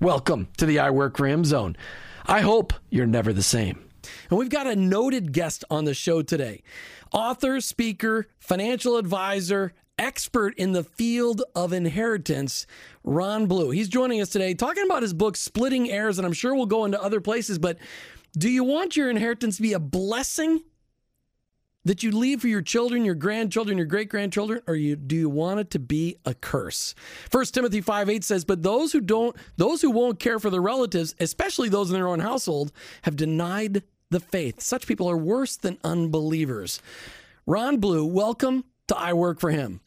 Welcome to the I Work Him zone. I hope you're never the same. And we've got a noted guest on the show today author, speaker, financial advisor, expert in the field of inheritance, Ron Blue. He's joining us today talking about his book, Splitting Heirs, and I'm sure we'll go into other places, but do you want your inheritance to be a blessing that you leave for your children, your grandchildren, your great grandchildren, or you do you want it to be a curse? First Timothy 5 8 says, But those who don't, those who won't care for their relatives, especially those in their own household, have denied the faith. Such people are worse than unbelievers. Ron Blue, welcome to I Work for Him.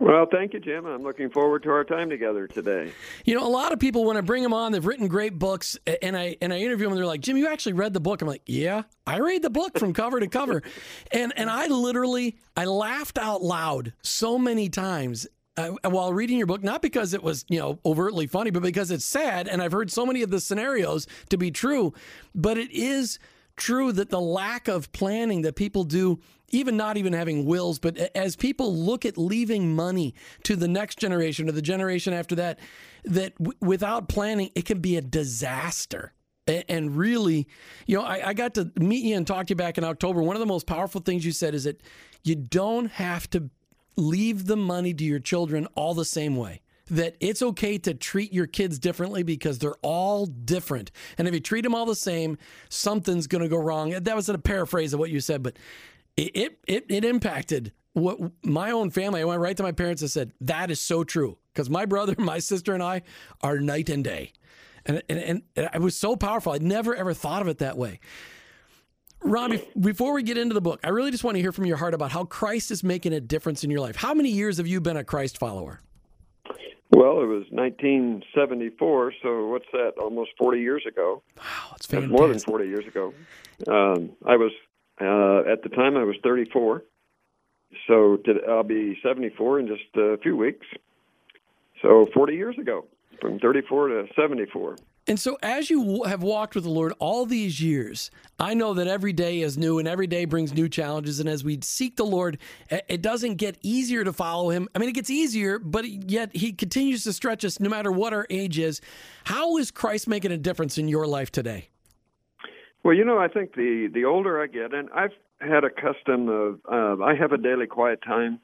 Well, thank you, Jim. I'm looking forward to our time together today. You know, a lot of people when I bring them on, they've written great books, and I and I interview them, and they're like, "Jim, you actually read the book?" I'm like, "Yeah, I read the book from cover to cover," and and I literally I laughed out loud so many times uh, while reading your book, not because it was, you know, overtly funny, but because it's sad. And I've heard so many of the scenarios to be true, but it is true that the lack of planning that people do even not even having wills, but as people look at leaving money to the next generation or the generation after that, that w- without planning, it can be a disaster. And really, you know, I, I got to meet you and talk to you back in October. One of the most powerful things you said is that you don't have to leave the money to your children all the same way that it's okay to treat your kids differently because they're all different. And if you treat them all the same, something's going to go wrong. That was a paraphrase of what you said, but it it it impacted what my own family. I went right to my parents and said, "That is so true." Because my brother, my sister, and I are night and day, and and, and it was so powerful. I'd never ever thought of it that way. Ron, before we get into the book, I really just want to hear from your heart about how Christ is making a difference in your life. How many years have you been a Christ follower? Well, it was 1974, so what's that? Almost 40 years ago. Wow, it's fantastic. That's more than 40 years ago. Um, I was uh, at the time, I was 34. So I'll be 74 in just a few weeks. So 40 years ago, from 34 to 74. And so, as you have walked with the Lord all these years, I know that every day is new and every day brings new challenges. And as we seek the Lord, it doesn't get easier to follow Him. I mean, it gets easier, but yet He continues to stretch us no matter what our age is. How is Christ making a difference in your life today? Well, you know, I think the the older I get, and I've had a custom of uh, I have a daily quiet time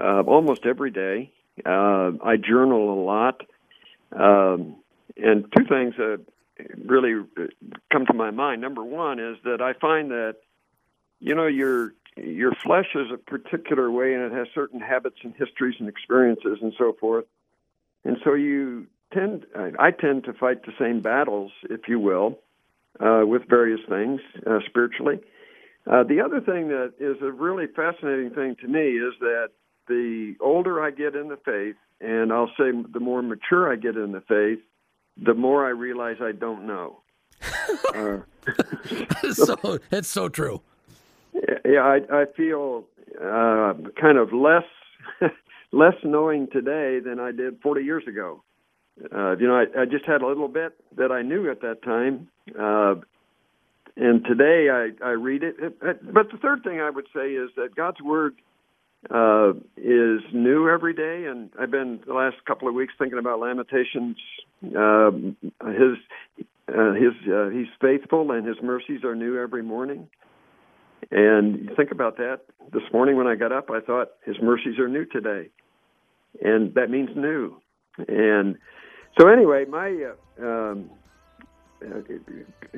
uh, almost every day. Uh, I journal a lot. Um, and two things that really come to my mind. Number one is that I find that, you know, your your flesh is a particular way and it has certain habits and histories and experiences and so forth. And so you tend, I tend to fight the same battles, if you will, uh, with various things uh, spiritually. Uh, the other thing that is a really fascinating thing to me is that the older I get in the faith, and I'll say the more mature I get in the faith, the more I realize I don't know. uh, so it's so true. Yeah, I, I feel uh, kind of less less knowing today than I did 40 years ago. Uh, you know, I, I just had a little bit that I knew at that time, uh, and today I, I read it. But the third thing I would say is that God's word uh, is new every day, and I've been the last couple of weeks thinking about Lamentations. Uh, his uh, his uh, he's faithful, and his mercies are new every morning. And think about that. This morning when I got up, I thought his mercies are new today, and that means new. And so anyway, my uh, um,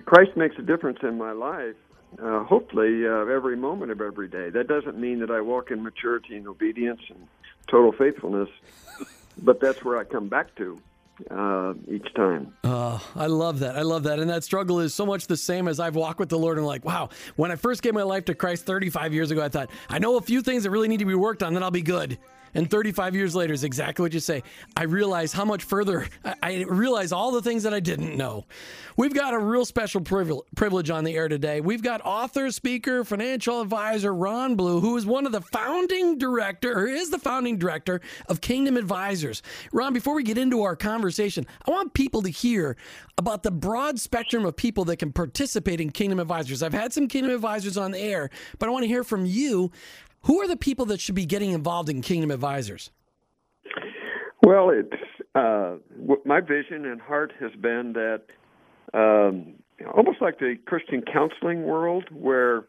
Christ makes a difference in my life, uh, hopefully uh, every moment of every day. That doesn't mean that I walk in maturity and obedience and total faithfulness, but that's where I come back to uh, each time. Oh, I love that. I love that. And that struggle is so much the same as I've walked with the Lord and like, wow, when I first gave my life to Christ 35 years ago, I thought, I know a few things that really need to be worked on, then I'll be good. And 35 years later is exactly what you say. I realize how much further, I realize all the things that I didn't know. We've got a real special privilege on the air today. We've got author, speaker, financial advisor Ron Blue, who is one of the founding director, or is the founding director of Kingdom Advisors. Ron, before we get into our conversation, I want people to hear about the broad spectrum of people that can participate in Kingdom Advisors. I've had some Kingdom Advisors on the air, but I want to hear from you who are the people that should be getting involved in Kingdom Advisors? Well, it's uh, my vision and heart has been that um, almost like the Christian counseling world, where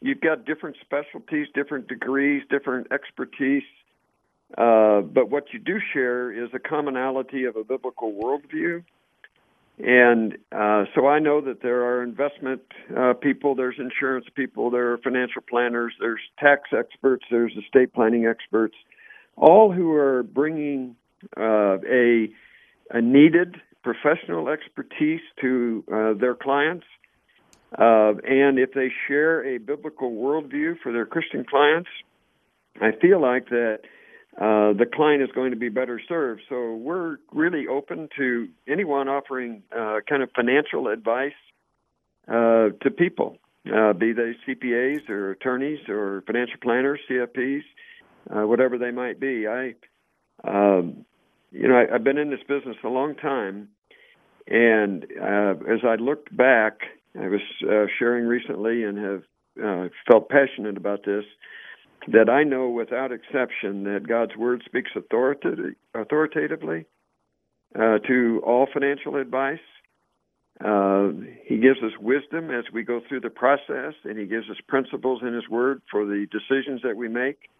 you've got different specialties, different degrees, different expertise, uh, but what you do share is a commonality of a biblical worldview and uh, so I know that there are investment uh, people, there's insurance people, there are financial planners, there's tax experts, there's estate planning experts, all who are bringing uh, a, a needed professional expertise to uh, their clients. Uh, and if they share a biblical worldview for their Christian clients, I feel like that uh, the client is going to be better served. So we're really open to anyone offering uh, kind of financial advice uh, to people, uh, be they CPAs or attorneys or financial planners, CFPs, uh, whatever they might be. I, um, you know, I, have been in this business a long time, and as I looked back, I was sharing recently and have felt passionate about this that I know without exception that God's word speaks authoritatively uh, to all financial advice. Uh, he gives us wisdom as we go through the process, and He gives us principles in His Word for the decisions that we make.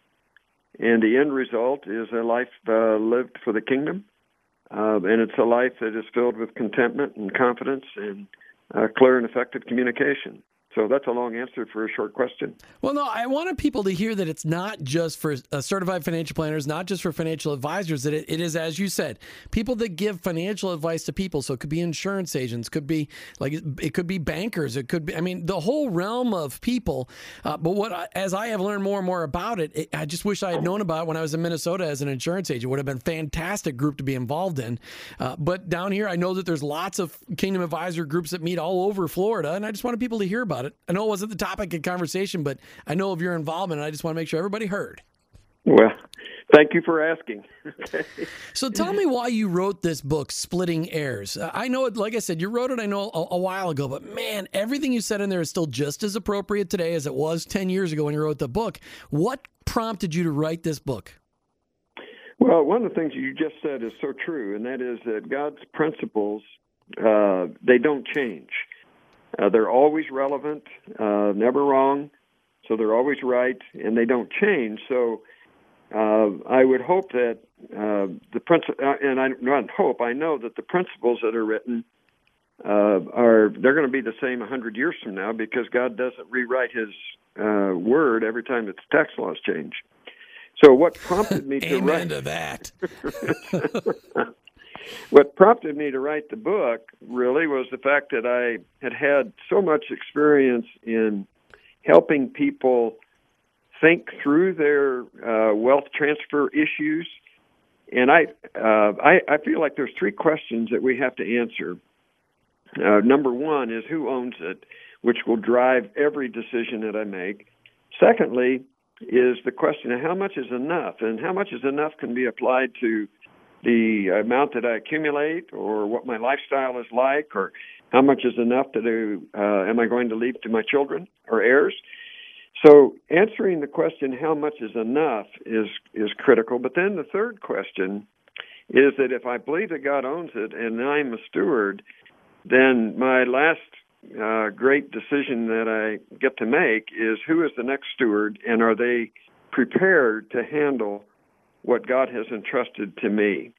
And the end result is a life uh, lived for the kingdom, uh, and it's a life that is filled with contentment and confidence and uh, clear and effective communication. So that's a long answer for a short question. Well, no, I wanted people to hear that it's not just for uh, certified financial planners, not just for financial advisors. That it, it is, as you said, people that give financial advice to people. So it could be insurance agents, could be like it could be bankers, it could be. I mean, the whole realm of people. Uh, but what, I, as I have learned more and more about it, it, I just wish I had known about it when I was in Minnesota as an insurance agent. It would have been a fantastic group to be involved in. Uh, but down here, I know that there's lots of Kingdom Advisor groups that meet all over Florida, and I just wanted people to hear about it it. I know it wasn't the topic of conversation, but I know of your involvement, and I just want to make sure everybody heard. Well, thank you for asking. so tell me why you wrote this book, Splitting Heirs. Uh, I know it, like I said, you wrote it, I know, a, a, while ago, but man, everything you said in there is still just as appropriate today as it was 10 years ago when you wrote the book. What prompted you to write this book? Well, one of the things you just said is so true, and that is that God's principles, uh, they don't change. Uh, they're always relevant, uh, never wrong, so they're always right, and they don't change. So uh, I would hope that uh, the principle, uh, and I not hope, I know that the principles that are written uh, are they're going to be the same a hundred years from now because God doesn't rewrite His uh, word every time its tax laws change. So what prompted me to Amen write to that. what prompted me to write the book really was the fact that I had had so much experience in helping people think through their uh, wealth transfer issues. And I, uh, I, I feel like there's three questions that we have to answer. Uh, number one is who owns it, which will drive every decision that I make. Secondly, is the question of how much is enough, and how much is enough can be applied to the amount that I accumulate, or what my lifestyle is like, or how much is enough to do. Uh, am I going to leave to my children or heirs? So answering the question how much is enough is is critical. But then the third question is that if I believe that God owns it and I'm a steward, then my last uh, great decision that I get to make is who is the next steward and are they prepared to handle what God has entrusted to me.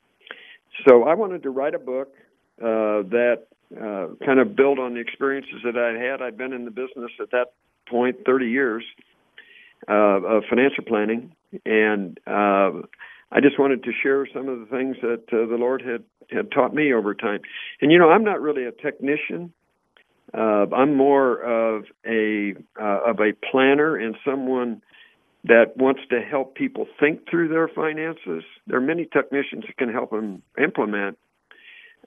So I wanted to write a book uh, that uh, kind of built on the experiences that I had. I'd been in the business at that point 30 years uh, of financial planning, and uh, I just wanted to share some of the things that uh, the Lord had had taught me over time. And you know, I'm not really a technician. Uh, I'm more of a of a planner and someone that wants to help people think through their finances. There are many technicians that can help them implement,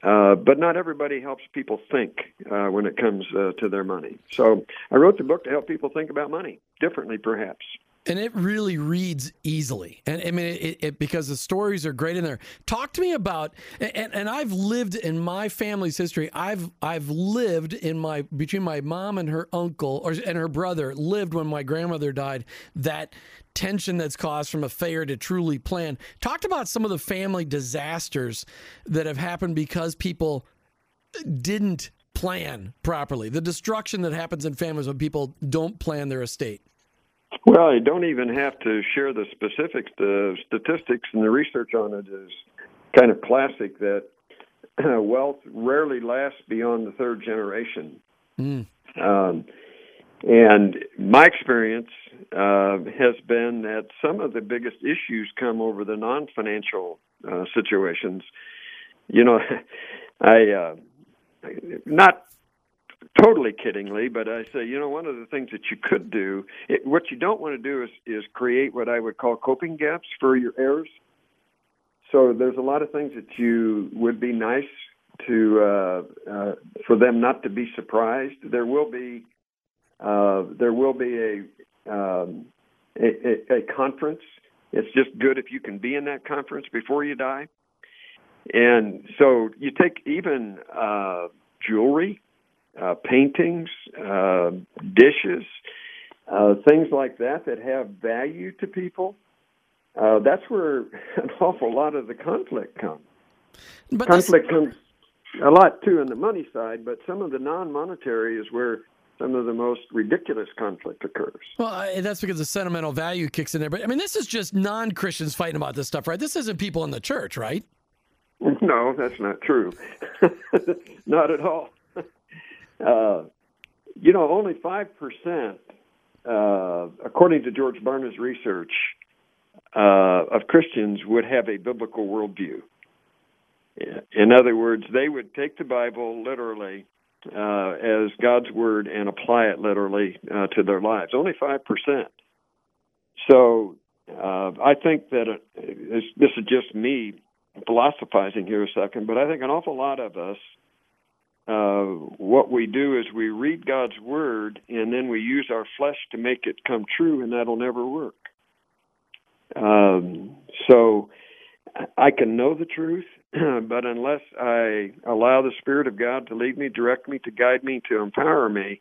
uh, but not everybody helps people think uh, when it comes uh, to their money. So I wrote the book to help people think about money differently, perhaps. And it really reads easily, and I mean, it, it, because the stories are great in there. Talk to me about, and, and I've lived in my family's history. I've I've lived in my between my mom and her uncle, or and her brother lived when my grandmother died. That tension that's caused from a failure to truly plan. Talked about some of the family disasters that have happened because people didn't plan properly. The destruction that happens in families when people don't plan their estate. Well, you don't even have to share the specifics. The statistics and the research on it is kind of classic that wealth rarely lasts beyond the third generation. Mm. Um, and my experience uh, has been that some of the biggest issues come over the non financial uh, situations. You know, I, uh, not totally kiddingly, but I say, you know, one of the things that you could do, it, what you don't want to do is, is create what I would call coping gaps for your heirs. So there's a lot of things that you would be nice to uh, uh, for them not to be surprised. There will be uh, there will be a, um, a a conference. It's just good if you can be in that conference before you die. And so you take even uh, jewelry uh, paintings, uh, dishes, uh, things like that that have value to people. Uh, that's where an awful lot of the conflict comes. But conflict this... comes a lot too in the money side, but some of the non-monetary is where some of the most ridiculous conflict occurs. Well, that's because the sentimental value kicks in there. But I mean, this is just non-Christians fighting about this stuff, right? This isn't people in the church, right? No, that's not true. not at all. Uh, you know, only 5%, uh, according to George Barna's research, uh, of Christians would have a biblical worldview. In other words, they would take the Bible literally uh, as God's word and apply it literally uh, to their lives. Only 5%. So uh, I think that this is just me philosophizing here a second, but I think an awful lot of us uh, what we do is we read God's word and then we use our flesh to make it come true, and that'll never work. Um, so I can know the truth, but unless I allow the Spirit of God to lead me, direct me, to guide me, to empower me,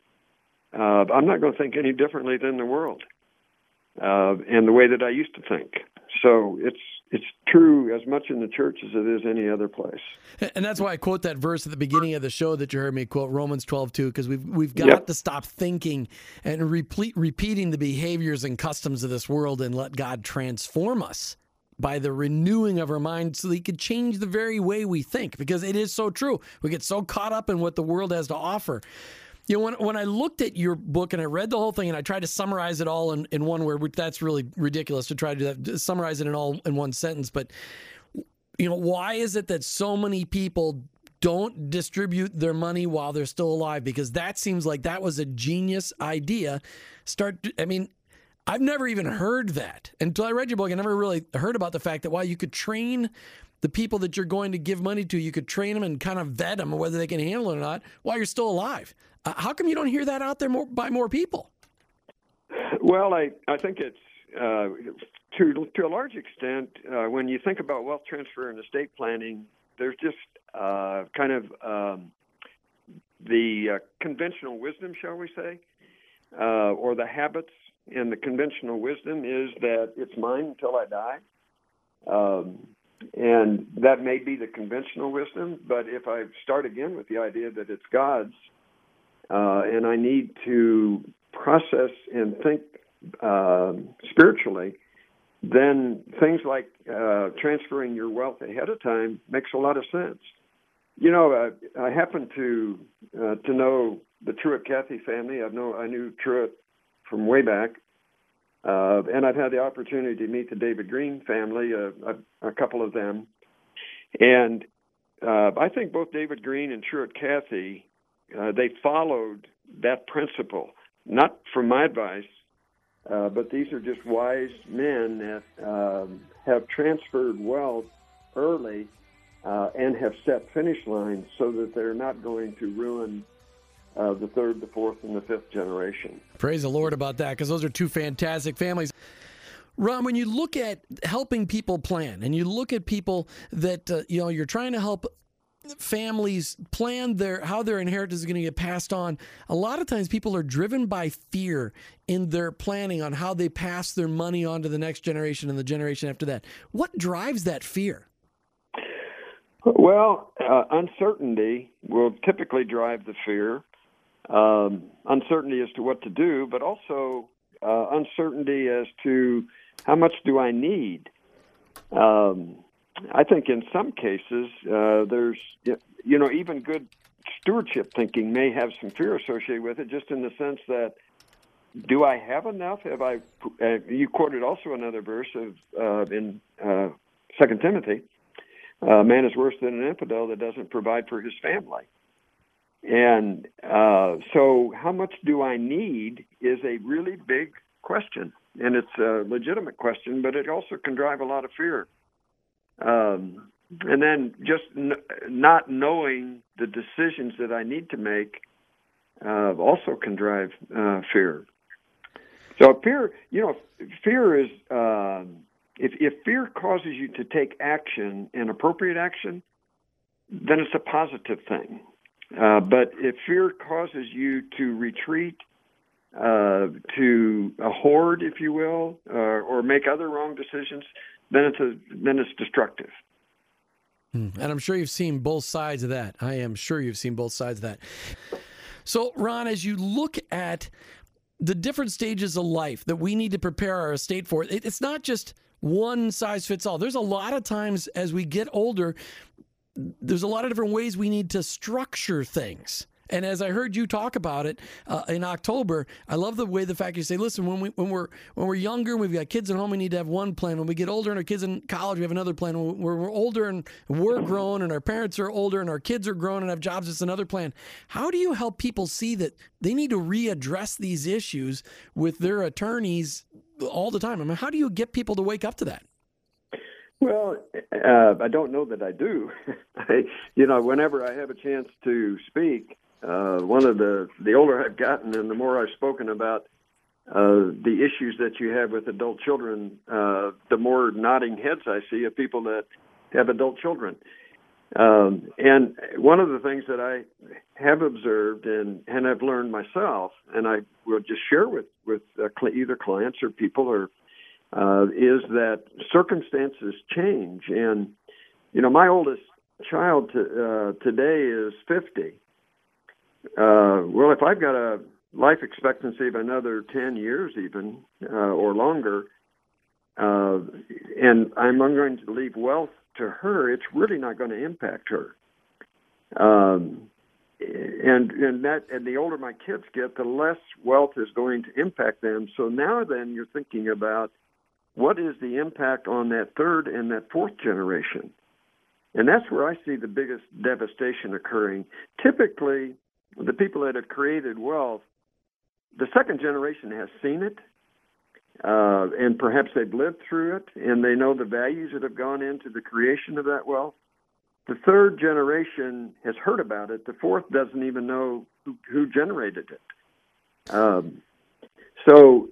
uh, I'm not going to think any differently than the world uh, and the way that I used to think. So it's it's true as much in the church as it is any other place. And that's why I quote that verse at the beginning of the show that you heard me quote Romans 12 too, because we've we've got Yep. to stop thinking and repeat, repeating the behaviors and customs of this world and let God transform us by the renewing of our mind so that he could change the very way we think because it is so true. We get so caught up in what the world has to offer. You know, when, when I looked at your book and I read the whole thing and I tried to summarize it all in, in one word, which that's really ridiculous to try to do that, summarize it in all in one sentence. But you know, why is it that so many people don't distribute their money while they're still alive? Because that seems like that was a genius idea. Start, I mean, I've never even heard that until I read your book. I never really heard about the fact that while you could train the people that you're going to give money to, you could train them and kind of vet them whether they can handle it or not while you're still alive. Uh, how come you don't hear that out there more, by more people? Well, I, I think it's uh, to to a large extent uh, when you think about wealth transfer and estate planning, there's just uh, kind of um, the uh, conventional wisdom, shall we say, uh, or the habits. And the conventional wisdom is that it's mine until I die. Um, and that may be the conventional wisdom, but if I start again with the idea that it's God's, uh, and I need to process and think um spiritually, then things like uh, transferring your wealth ahead of time makes a lot of sense. You know, uh, I happen to uh, to know the Truett Cathy family. I know I knew Truett from way back, uh, and I've had the opportunity to meet the David Green family, uh, a, a couple of them, and uh, I think both David Green and Truett Cathy uh, they followed that principle, not from my advice, uh, but these are just wise men that um, have transferred wealth early uh, and have set finish lines so that they're not going to ruin uh, the third, the fourth, and the fifth generation. Praise the Lord about that because those are two fantastic families. Ron, when you look at helping people plan and you look at people that uh, you know you're trying to help families plan their how their inheritance is going to get passed on, a lot of times people are driven by fear in their planning on how they pass their money on to the next generation and the generation after that. What drives that fear? Well, uh, uncertainty will typically drive the fear. Um, uncertainty as to what to do, but also uh, uncertainty as to how much do I need. Um, I think in some cases uh, there's, you know, even good stewardship thinking may have some fear associated with it, just in the sense that do I have enough? Have I? Uh, you quoted also another verse of uh, in uh, Second Timothy. Uh, man is worse than an infidel that doesn't provide for his family. And uh, so, how much do I need is a really big question, and it's a legitimate question, but it also can drive a lot of fear. Um, and then just n- not knowing the decisions that I need to make uh, also can drive uh, fear. So fear, you know, fear is um, if if fear causes you to take action and appropriate action, then it's a positive thing. Uh, but if fear causes you to retreat, uh, to a hoard, if you will, uh, or make other wrong decisions, then it's a then it's destructive. Hmm. And I'm sure you've seen both sides of that. I am sure you've seen both sides of that. So, Ron, as you look at the different stages of life that we need to prepare our estate for, it, it's not just one size fits all. There's a lot of times as we get older, there's a lot of different ways we need to structure things. And as I heard you talk about it uh, in October, I love the way the fact you say, "Listen, when we when we're when we're younger, we've got kids at home, we need to have one plan. When we get older and our kids in college, we have another plan. When we're, we're older and we're grown, and our parents are older and our kids are grown and have jobs, it's another plan." How do you help people see that they need to readdress these issues with their attorneys all the time? I mean, how do you get people to wake up to that? Well, uh, I don't know that I do. I, you know, whenever I have a chance to speak, uh, one of the the older I've gotten and the more I've spoken about uh, the issues that you have with adult children, uh, the more nodding heads I see of people that have adult children. Um, and one of the things that I have observed and and I've learned myself, and I will just share with with uh, either clients or people or uh, is that circumstances change. And, you know, my oldest child to, uh, today is 50. Uh, well, if I've got a life expectancy of another 10 years, even uh, or longer, uh, and I'm going to leave wealth to her, it's really not going to impact her. Um, and and that and the older my kids get, the less wealth is going to impact them. So now then, you're thinking about what is the impact on that third and that fourth generation, and that's where I see the biggest devastation occurring. Typically, the people that have created wealth, the second generation has seen it, uh, and perhaps they've lived through it, and they know the values that have gone into the creation of that wealth. The third generation has heard about it. The fourth doesn't even know who, who generated it. Um, so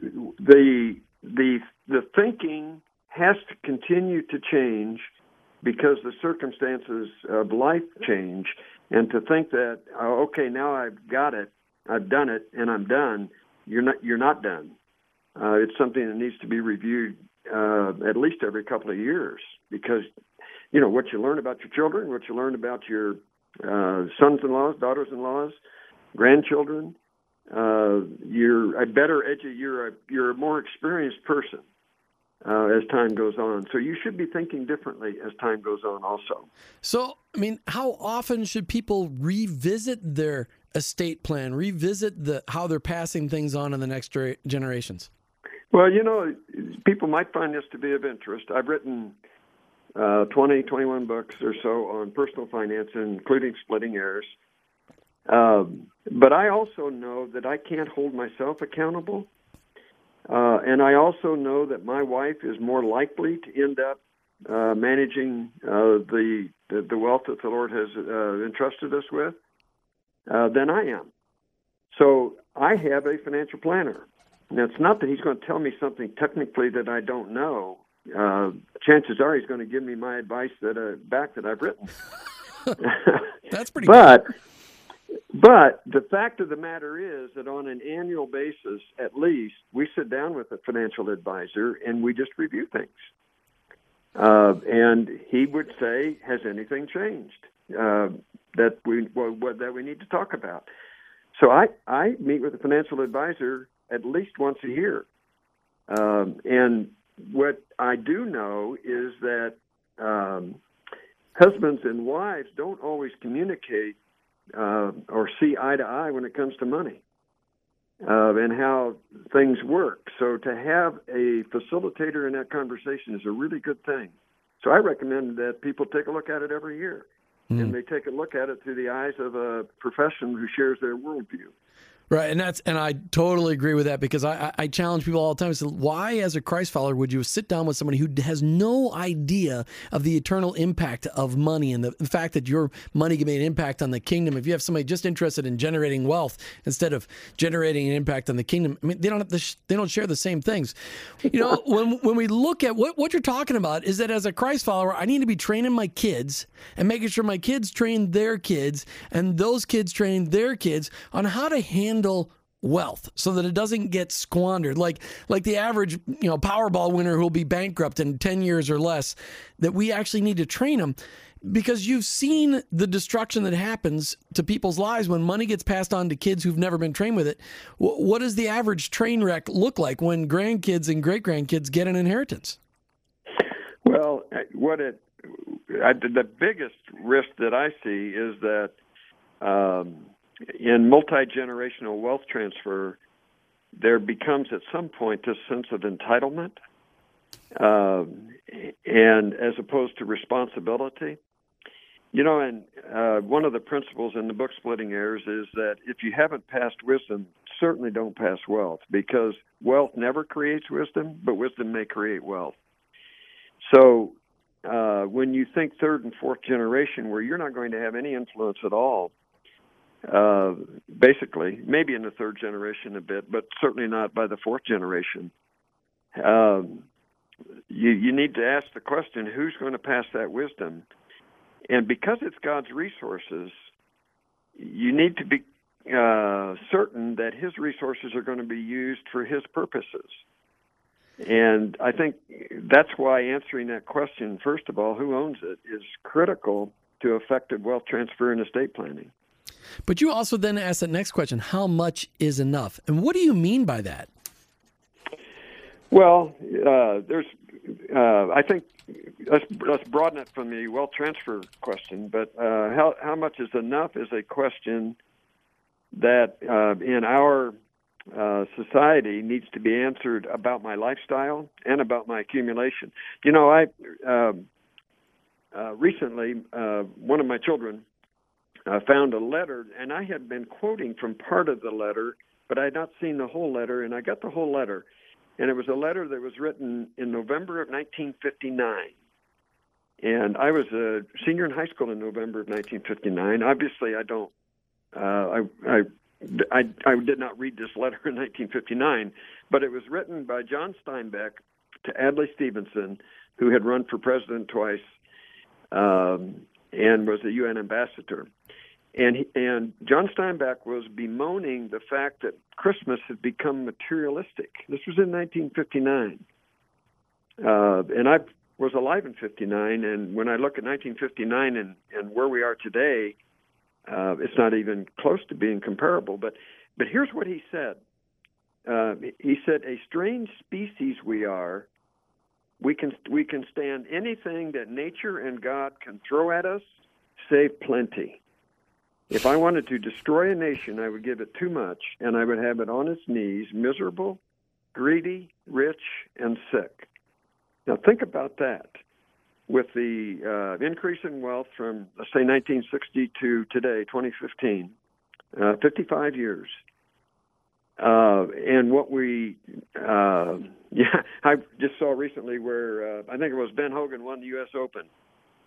the the the thinking has to continue to change because the circumstances of life change, and to think that oh, okay now I've got it, I've done it, and I'm done. You're not you're not done. Uh, it's something that needs to be reviewed uh, at least every couple of years because you know what you learn about your children, what you learn about your uh, sons-in-laws, daughters-in-laws, grandchildren. Uh, you're a better edu- you're a you're a more experienced person uh, as time goes on. So you should be thinking differently as time goes on, also. So, I mean, how often should people revisit their estate plan, revisit the how they're passing things on in the next generations? Well, you know, people might find this to be of interest. I've written uh, 20, 21 books or so on personal finance, including splitting heirs. Um, but I also know that I can't hold myself accountable. Uh, and I also know that my wife is more likely to end up uh, managing uh, the, the, the wealth that the Lord has uh, entrusted us with uh, than I am. So I have a financial planner. Now, it's not that he's going to tell me something technically that I don't know, uh, chances are he's going to give me my advice that uh, back that I've written. That's pretty. but but the fact of the matter is that on an annual basis, at least, we sit down with a financial advisor and we just review things. Uh, and he would say, "Has anything changed uh, that we well, what, that we need to talk about?" So I I meet with a financial advisor at least once a year, um, and what I do know is that um, husbands and wives don't always communicate uh, or see eye to eye when it comes to money uh, and how things work. So to have a facilitator in that conversation is a really good thing. So I recommend that people take a look at it every year. Mm. And they take a look at it through the eyes of a professional who shares their worldview. Right, and that's and I totally agree with that because I, I challenge people all the time. I say, why, as a Christ follower, would you sit down with somebody who has no idea of the eternal impact of money and the, the fact that your money can make an impact on the kingdom? If you have somebody just interested in generating wealth instead of generating an impact on the kingdom, I mean, they don't have the, they don't share the same things. You know, when when we look at what what you're talking about is that as a Christ follower, I need to be training my kids and making sure my kids train their kids and those kids train their kids on how to handle handle wealth so that it doesn't get squandered. Like like the average you know powerball winner who'll be bankrupt in 10 years or less that we actually need to train them because you've seen the destruction that happens to people's lives when money gets passed on to kids who've never been trained with it. What does the average train wreck look like when grandkids and great grandkids get an inheritance? Well what it I, the biggest risk that i see is that um, in multi generational wealth transfer, there becomes at some point this sense of entitlement, uh, and as opposed to responsibility. You know, and uh, one of the principles in the book Splitting Heirs is that if you haven't passed wisdom, certainly don't pass wealth because wealth never creates wisdom, but wisdom may create wealth. So uh, when you think third and fourth generation, where you're not going to have any influence at all, uh, basically, maybe in the third generation a bit, but certainly not by the fourth generation. Um, you, you need to ask the question who's going to pass that wisdom? And because it's God's resources, you need to be uh, certain that His resources are going to be used for His purposes. And I think that's why answering that question, first of all, who owns it, is critical to effective wealth transfer and estate planning. But you also then ask that next question how much is enough? And what do you mean by that? Well, uh, there's, uh, I think, let's, let's broaden it from the wealth transfer question, but uh, how, how much is enough is a question that uh, in our uh, society needs to be answered about my lifestyle and about my accumulation. You know, I um, uh, recently one of my children uh, found a letter, and I had been quoting from part of the letter, but I had not seen the whole letter, and I got the whole letter, and it was a letter that was written in November of 1959. And I was a senior in high school in November of 1959. Obviously, I don't. Uh, I, I I, I did not read this letter in 1959, but it was written by John Steinbeck to Adlai Stevenson, who had run for president twice um, and was a UN ambassador. And, and John Steinbeck was bemoaning the fact that Christmas had become materialistic. This was in 1959. Uh, and I was alive in 59, and when I look at 1959 and, and where we are today, uh, it's not even close to being comparable. But but here's what he said. Uh, he said, "A strange species we are. We can we can stand anything that nature and God can throw at us, save plenty. If I wanted to destroy a nation, I would give it too much, and I would have it on its knees, miserable, greedy, rich, and sick. Now think about that with the uh, increase in wealth from, let's say, 1960 to today, 2015, uh, 55 years. Uh, and what we, uh, yeah, I just saw recently where uh, I think it was Ben Hogan won the U.S. Open.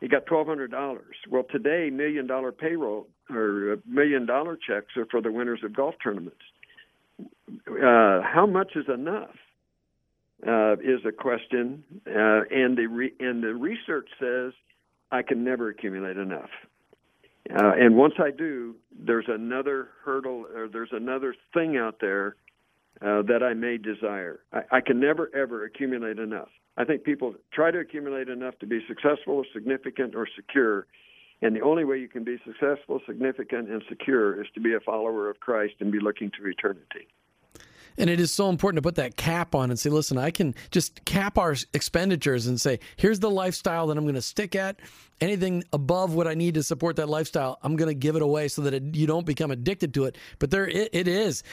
He got twelve hundred dollars. Well, today, million dollar payroll or uh, million dollar checks are for the winners of golf tournaments. Uh, how much is enough? uh, is a question, uh, and the re- and the research says I can never accumulate enough. Uh, and once I do, there's another hurdle or there's another thing out there uh, that I may desire. I, I can never ever accumulate enough. I think people try to accumulate enough to be successful, significant, or secure. And the only way you can be successful, significant, and secure is to be a follower of Christ and be looking to eternity. And it is so important to put that cap on and say, listen, I can just cap our expenditures and say, here's the lifestyle that I'm going to stick at. Anything above what I need to support that lifestyle, I'm going to give it away so that it, you don't become addicted to it. But there, it, it is.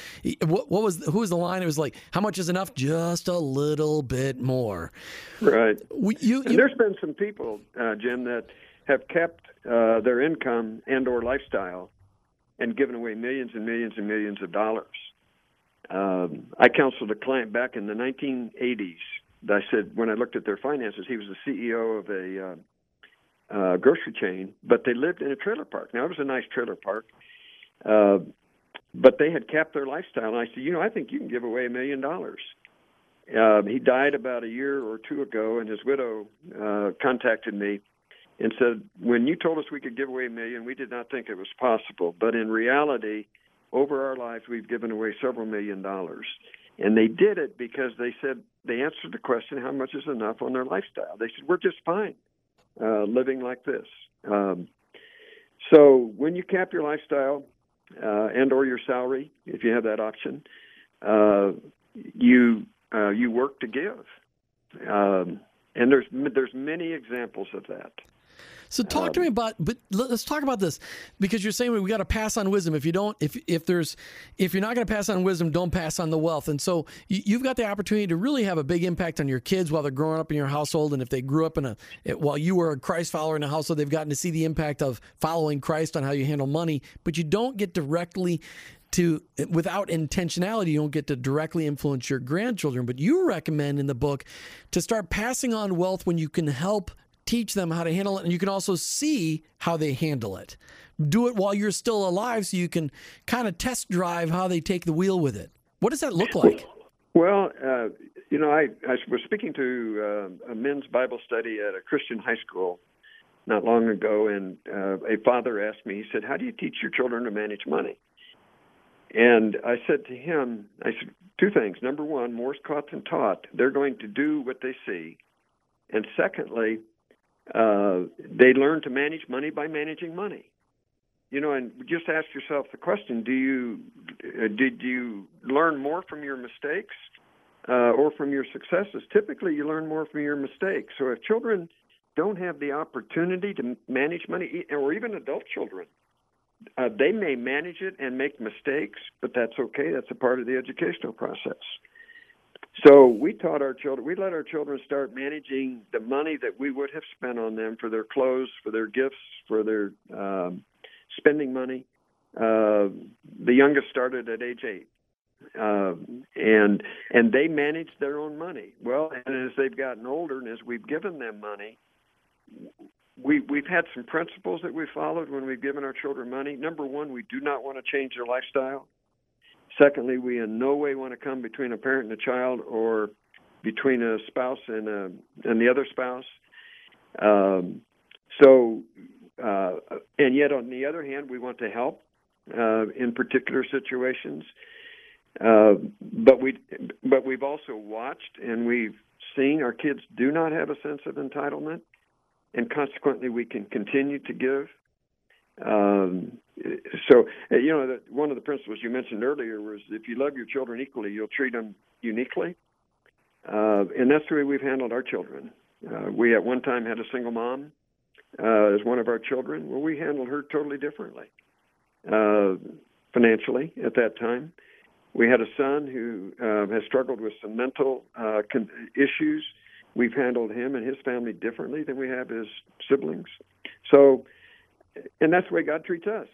What, what, was who was the line? It was like, how much is enough? Just a little bit more. Right. We, you, you, there's been some people, uh, Jim, that have kept uh, their income and/or lifestyle and given away millions and millions and millions of dollars. Um, I counseled a client back in the 1980s. I said when I looked at their finances, he was the CEO of a uh, uh, grocery chain, but they lived in a trailer park. Now it was a nice trailer park, uh, but they had capped their lifestyle. And I said, you know, I think you can give away a million dollars. Uh, he died about a year or two ago, and his widow uh, contacted me and said, "When you told us we could give away a million, we did not think it was possible. But in reality, over our lives, we've given away several million dollars. And they did it because they said they answered the question, how much is enough on their lifestyle? They said, we're just fine uh, living like this. Um, so when you cap your lifestyle uh, and or your salary, if you have that option, uh, you uh, you work to give. Um, and there's there's many examples of that. So talk um, to me about, but let's talk about this because you're saying we got to pass on wisdom. If you don't, if if there's, if you're not going to pass on wisdom, don't pass on the wealth. And so you've got the opportunity to really have a big impact on your kids while they're growing up in your household. And if they grew up in a, while you were a Christ follower in a household, they've gotten to see the impact of following Christ on how you handle money. But you don't get directly to without intentionality you don't get to directly influence your grandchildren but you recommend in the book to start passing on wealth when you can help teach them how to handle it, and you can also see how they handle it. Do it while you're still alive so you can kind of test drive how they take the wheel with it. What does that look like? Well, uh, you know, I, I was speaking to uh, a men's Bible study at a Christian high school not long ago, and uh, a father asked me, he said, How do you teach your children to manage money? And I said to him, I said two things. Number one, more's caught than taught. They're going to do what they see. And secondly, uh, they learn to manage money by managing money. You know, and just ask yourself the question: Do you uh, did you learn more from your mistakes uh, or from your successes? Typically, you learn more from your mistakes. So if children don't have the opportunity to manage money, or even adult children, uh, they may manage it and make mistakes, but that's okay. That's a part of the educational process. So we taught our children, we let our children start managing the money that we would have spent on them for their clothes, for their gifts, for their um, spending money. Uh, the youngest started at age eight. Uh, and and they manage their own money well. And as they've gotten older, and as we've given them money, we we've had some principles that we followed when we've given our children money. Number one, we do not want to change their lifestyle. Secondly, we in no way want to come between a parent and a child or between a spouse and a and the other spouse. Um, so, uh, and yet on the other hand, we want to help uh, in particular situations. Uh, but we but we've also watched and we've seen our kids do not have a sense of entitlement and consequently we can continue to give. Um, so, you know, one of the principles you mentioned earlier was if you love your children equally, you'll treat them uniquely. Uh, and that's the way we've handled our children. Uh, we at one time had a single mom uh, as one of our children. Well, we handled her totally differently uh, financially at that time. We had a son who uh, has struggled with some mental uh, con- issues we've handled him and his family differently than we have his siblings. So, and that's the way God treats us.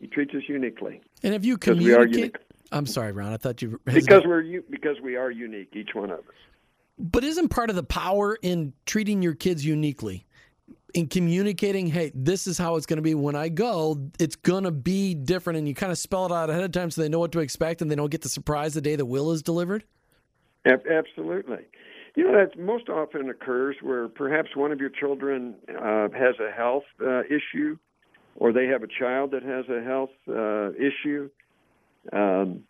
He treats us uniquely. And if you communicate, I'm sorry, Ron. I thought you because we're because we are unique, each one of us. But isn't part of the power in treating your kids uniquely? in communicating, hey, this is how it's going to be when I go. It's going to be different, and you kind of spell it out ahead of time so they know what to expect, and they don't get the surprise the day the will is delivered. Absolutely, you know, that most often occurs where perhaps one of your children uh, has a health uh, issue, or they have a child that has a health uh, issue, um,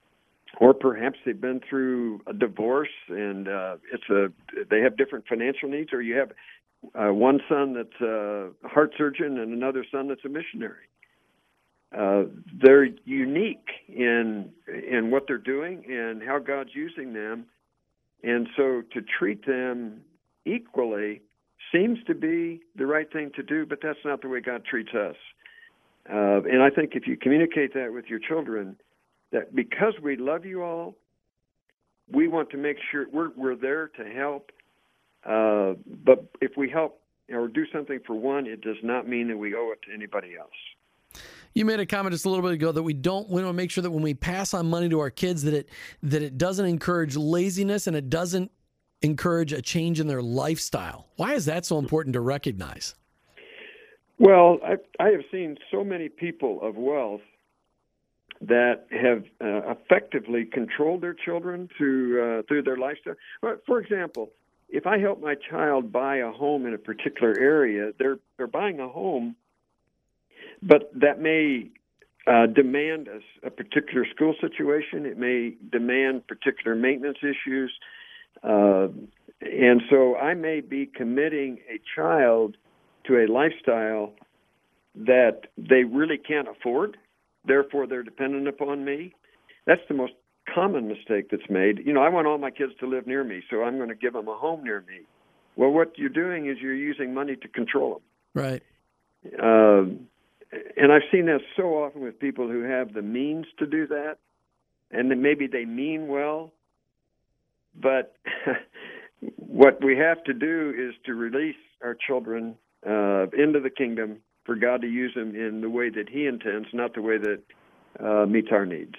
or perhaps they've been through a divorce and uh, it's a they have different financial needs, or you have uh, one son that's a heart surgeon and another son that's a missionary. Uh, they're unique in in what they're doing and how God's using them and so to treat them equally seems to be the right thing to do, but that's not the way God treats us. Uh, and I think if you communicate that with your children, that because we love you all, we want to make sure we're, we're there to help. Uh, but if we help or do something for one, it does not mean that we owe it to anybody else. You made a comment just a little bit ago that we don't we want to make sure that when we pass on money to our kids that it that it doesn't encourage laziness and it doesn't encourage a change in their lifestyle. Why is that so important to recognize? Well, I, I have seen so many people of wealth that have uh, effectively controlled their children through uh, through their lifestyle. For example, if I help my child buy a home in a particular area, they're they're buying a home but that may uh, demand a, a, particular school situation. It may demand particular maintenance issues. Uh, and so I may be committing a child to a lifestyle that they really can't afford. Therefore, they're dependent upon me. That's the most common mistake that's made. You know, I want all my kids to live near me, so I'm going to give them a home near me. Well, what you're doing is you're using money to control them. Right. Um, and I've seen that so often with people who have the means to do that, and then maybe they mean well, but what we have to do is to release our children uh, into the kingdom for God to use them in the way that He intends, not the way that uh, meets our needs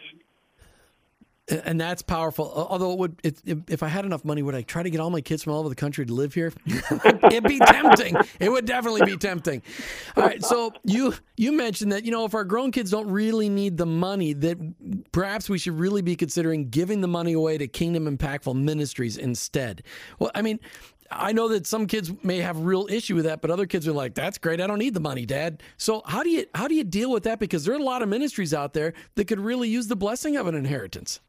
and that's powerful. Although, it would it, if I had enough money, would I try to get all my kids from all over the country to live here? It'd be tempting. It would definitely be tempting. All right. So you you mentioned that you know if our grown kids don't really need the money, that perhaps we should really be considering giving the money away to Kingdom Impactful Ministries instead. Well, I mean, I know that some kids may have real issue with that, but other kids are like, "That's great. I don't need the money, Dad." So how do you how do you deal with that? Because there are a lot of ministries out there that could really use the blessing of an inheritance.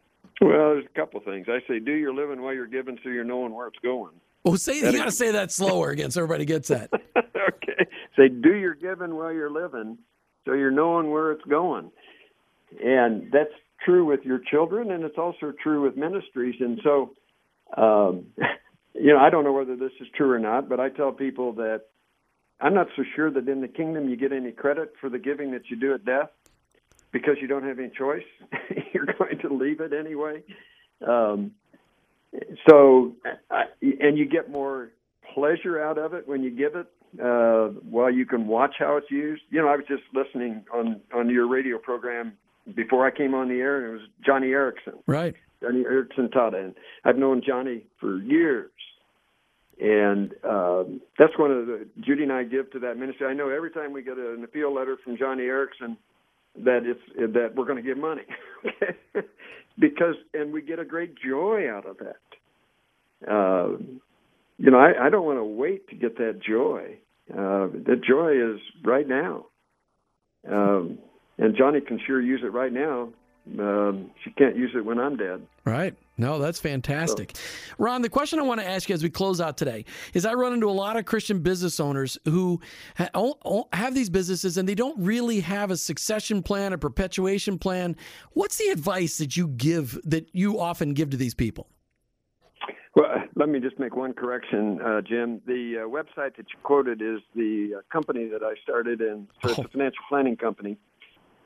Well, there's a couple of things. I say, do your living while you're giving, so you're knowing where it's going. Well, say that you got to say that slower again, so everybody gets that. okay. Say, do your giving while you're living, so you're knowing where it's going, and that's true with your children, and it's also true with ministries. And so, um, you know, I don't know whether this is true or not, but I tell people that I'm not so sure that in the kingdom you get any credit for the giving that you do at death because you don't have any choice. You're going to leave it anyway. Um, so, I, and you get more pleasure out of it when you give it. Uh, well, you can watch how it's used. You know, I was just listening on on your radio program before I came on the air, and it was Joni Eareckson. Right. Joni Eareckson Tada, and I've known Johnny for years. And um, that's one of the Judy and I give to that ministry. I know every time we get an appeal letter from Joni Eareckson that it's that we're going to give money, because and we get a great joy out of that. Uh, you know, I, I don't want to wait to get that joy. Uh, that joy is right now. Um, and Joni can sure use it right now. Um, she can't use it when I'm dead. Right. No, that's fantastic. Ron, the question I want to ask you as we close out today is I run into a lot of Christian business owners who have these businesses and they don't really have a succession plan, a perpetuation plan. What's the advice that you give that you often give to these people? Well, let me just make one correction, uh, Jim. The uh, website that you quoted is the uh, company that I started, and so it's a oh. financial planning company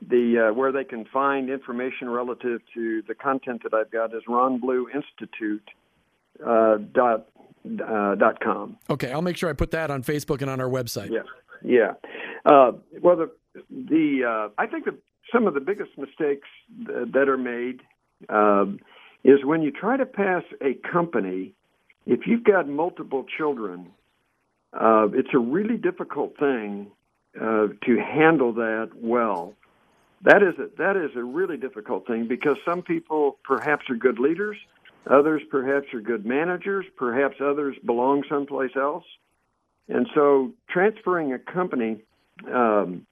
the uh, where they can find information relative to the content that I've got is Ron Blue Institute uh, dot uh, dot com. Okay, I'll make sure I put that on Facebook and on our website. Yeah, yeah. Uh, well, the the uh, I think that some of the biggest mistakes th- that are made um, is when you try to pass a company. If you've got multiple children, uh, it's a really difficult thing to handle that well that is a, that is a really difficult thing because some people perhaps are good leaders, others perhaps are good managers, perhaps others belong someplace else, and so transferring a company. Um,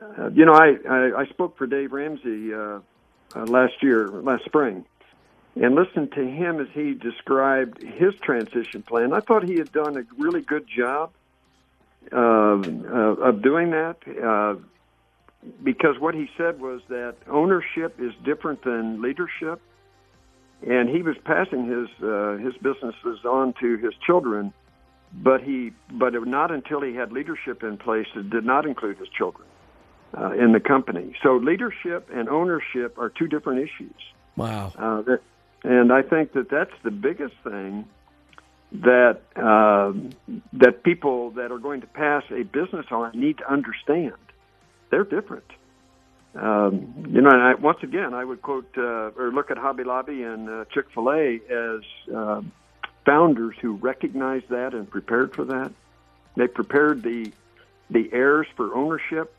uh, you know, I, I, I spoke for Dave Ramsey uh, uh, last year, last spring, and listened to him as he described his transition plan. I thought he had done a really good job uh, of doing that. Because what he said was that ownership is different than leadership, and he was passing his uh, his businesses on to his children, but he but it, not until he had leadership in place. It did not include his children uh, in the company. So leadership and ownership are two different issues. Wow. Uh, that, and I think that that's the biggest thing that uh, that people that are going to pass a business on need to understand they're different. Um, you know, and I, once again, I would quote uh, or look at Hobby Lobby and uh, Chick Fil A as uh, founders who recognized that and prepared for that. They prepared the the heirs for ownership,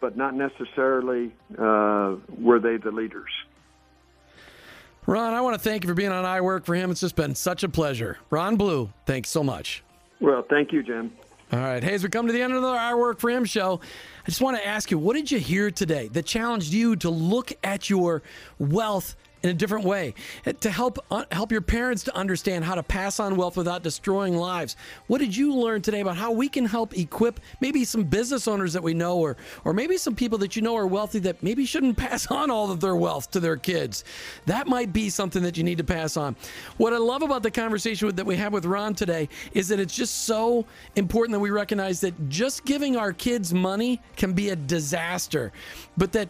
but not necessarily uh, were they the leaders. Ron, I want to thank you for being on I Work for Him. It's just been such a pleasure. Ron Blue, thanks so much. Well, thank you, Jim. All right. Hey, as we come to the end of the I Work for Him show, I just want to ask you, what did you hear today that challenged you to look at your wealth in a different way to help uh, help your parents to understand how to pass on wealth without destroying lives. What did you learn today about how we can help equip maybe some business owners that we know or or maybe some people that you know are wealthy that maybe shouldn't pass on all of their wealth to their kids. That might be something that you need to pass on. What I love about the conversation that we have with Ron today is that it's just so important that we recognize that just giving our kids money can be a disaster, but that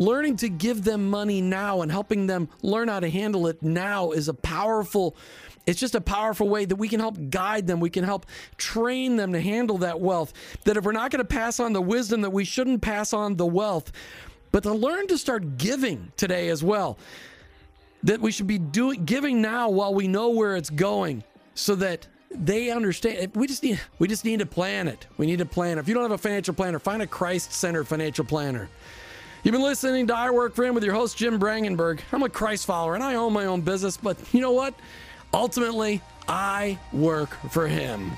learning to give them money now and helping them learn how to handle it now is a powerful it's just a powerful way that we can help guide them. We can help train them to handle that wealth. That if we're not going to pass on the wisdom that we shouldn't pass on the wealth but to learn to start giving today as well. That we should be doing giving now while we know where it's going so that they understand eh, we just need we just need to plan it. We need to plan. If you don't have a financial planner find a christ-centered financial planner You've been listening to I Work for Him with your host, Jim Brangenberg. I'm a Christ follower and I own my own business, but you know what? Ultimately, I work for him.